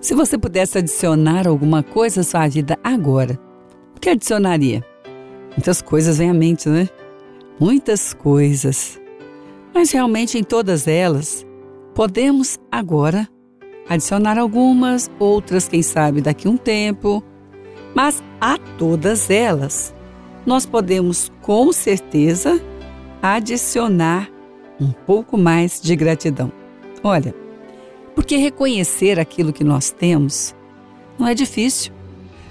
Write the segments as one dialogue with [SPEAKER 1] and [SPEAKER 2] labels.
[SPEAKER 1] Se você pudesse adicionar alguma coisa à sua vida agora, o que adicionaria? Muitas coisas vêm à mente, né? Muitas coisas. Mas realmente em todas elas, podemos agora adicionar algumas, outras, quem sabe, daqui a um tempo. Mas a todas elas, nós podemos com certeza adicionar um pouco mais de gratidão. Olha, porque reconhecer aquilo que nós temos não é difícil.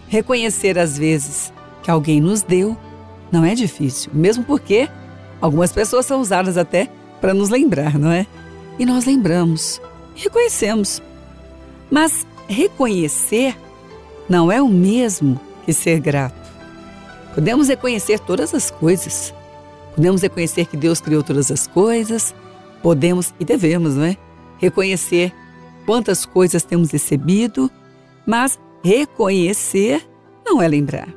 [SPEAKER 1] Reconhecer às vezes que alguém nos deu não é difícil, mesmo porque algumas pessoas são usadas até para nos lembrar, não é? E nós lembramos, reconhecemos. Mas reconhecer não é o mesmo que ser grato. Podemos reconhecer todas as coisas. Podemos reconhecer que Deus criou todas as coisas. Podemos e devemos, não é? Reconhecer quantas coisas temos recebido, mas reconhecer não é lembrar.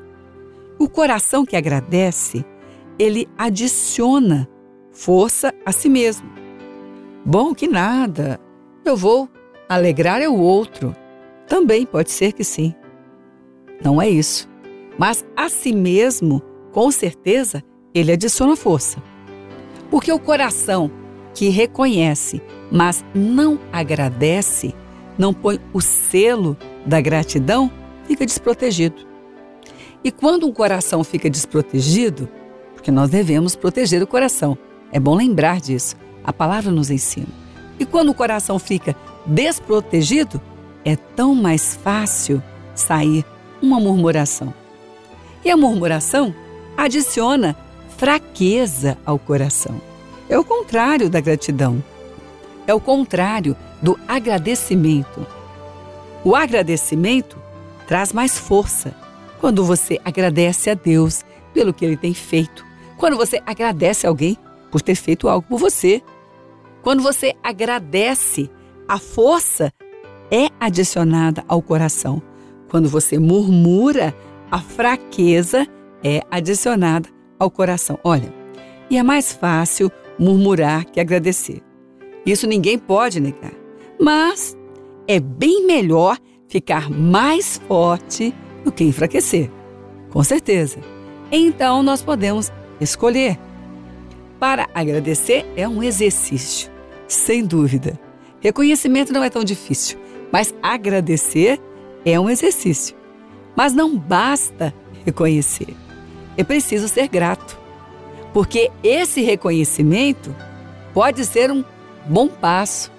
[SPEAKER 1] O coração que agradece, ele adiciona força a si mesmo. Bom que nada, eu vou alegrar é o outro. Também pode ser que sim. Não é isso. Mas a si mesmo, com certeza, ele adiciona força. Porque o coração que reconhece, mas não agradece, não põe o selo da gratidão, fica desprotegido. E quando um coração fica desprotegido, porque nós devemos proteger o coração, é bom lembrar disso, a palavra nos ensina. E quando o coração fica desprotegido, é tão mais fácil sair uma murmuração. E a murmuração adiciona fraqueza ao coração. É o contrário da gratidão. É o contrário do agradecimento. O agradecimento traz mais força, quando você agradece a Deus pelo que ele tem feito. Quando você agradece alguém por ter feito algo por você. Quando você agradece, a força é adicionada ao coração. Quando você murmura, a fraqueza é adicionada ao coração. Olha, e é mais fácil murmurar que agradecer. Isso ninguém pode negar. Mas é bem melhor ficar mais forte do que enfraquecer. Com certeza. Então nós podemos escolher. Para agradecer é um exercício, sem dúvida. Reconhecimento não é tão difícil, mas agradecer é um exercício. Mas não basta reconhecer, é preciso ser grato. Porque esse reconhecimento pode ser um bom passo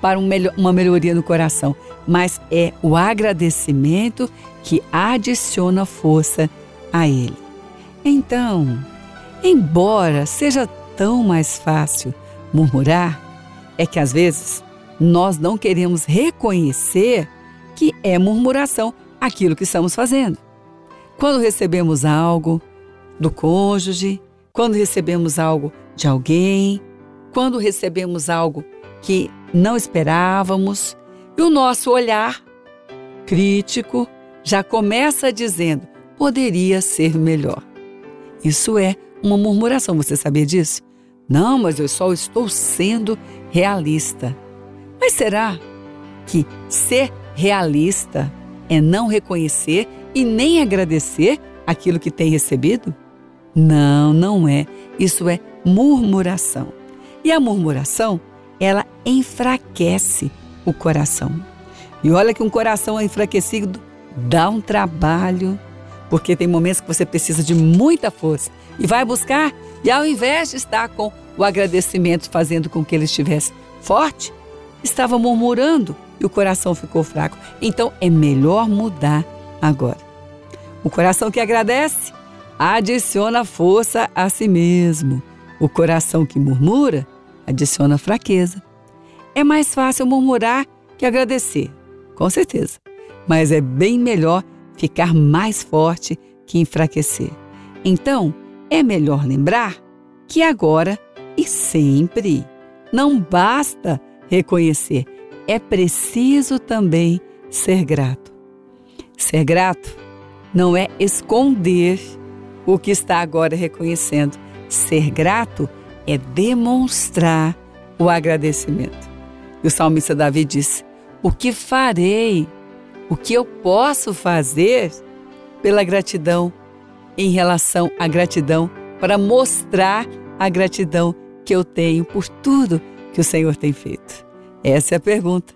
[SPEAKER 1] para uma melhoria no coração, mas é o agradecimento que adiciona força a ele. Então, embora seja tão mais fácil murmurar, é que às vezes nós não queremos reconhecer que é murmuração aquilo que estamos fazendo. Quando recebemos algo do cônjuge, quando recebemos algo de alguém, quando recebemos algo que não esperávamos, e o nosso olhar crítico já começa dizendo: poderia ser melhor. Isso é uma murmuração, você sabia disso? Não, mas eu só estou sendo realista. Mas será que ser realista é não reconhecer e nem agradecer aquilo que tem recebido? Não, não é. Isso é murmuração. E a murmuração, ela enfraquece o coração. E olha que um coração enfraquecido dá um trabalho, porque tem momentos que você precisa de muita força e vai buscar, e ao invés de estar com o agradecimento fazendo com que ele estivesse forte, estava murmurando e o coração ficou fraco. Então é melhor mudar agora. O coração que agradece adiciona força a si mesmo. O coração que murmura adiciona fraqueza. É mais fácil murmurar que agradecer, com certeza. Mas é bem melhor ficar mais forte que enfraquecer. Então, é melhor lembrar que agora e sempre não basta reconhecer, é preciso também ser grato. Ser grato não é esconder o que está agora reconhecendo. Ser grato é demonstrar o agradecimento. E o salmista Davi disse: O que farei o que eu posso fazer pela gratidão, em relação à gratidão, para mostrar a gratidão que eu tenho por tudo que o Senhor tem feito? Essa é a pergunta.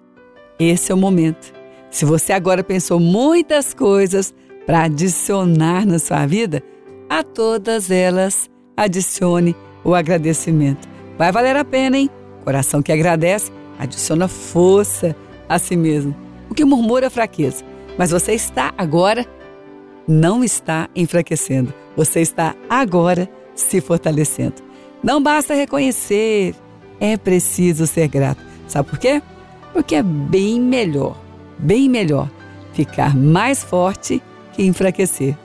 [SPEAKER 1] Esse é o momento. Se você agora pensou muitas coisas para adicionar na sua vida, a todas elas adicione o agradecimento. Vai valer a pena, hein? Coração que agradece, adiciona força a si mesmo. O que murmura fraqueza. Mas você está agora, não está enfraquecendo. Você está agora se fortalecendo. Não basta reconhecer, é preciso ser grato. Sabe por quê? Porque é bem melhor, bem melhor ficar mais forte que enfraquecer.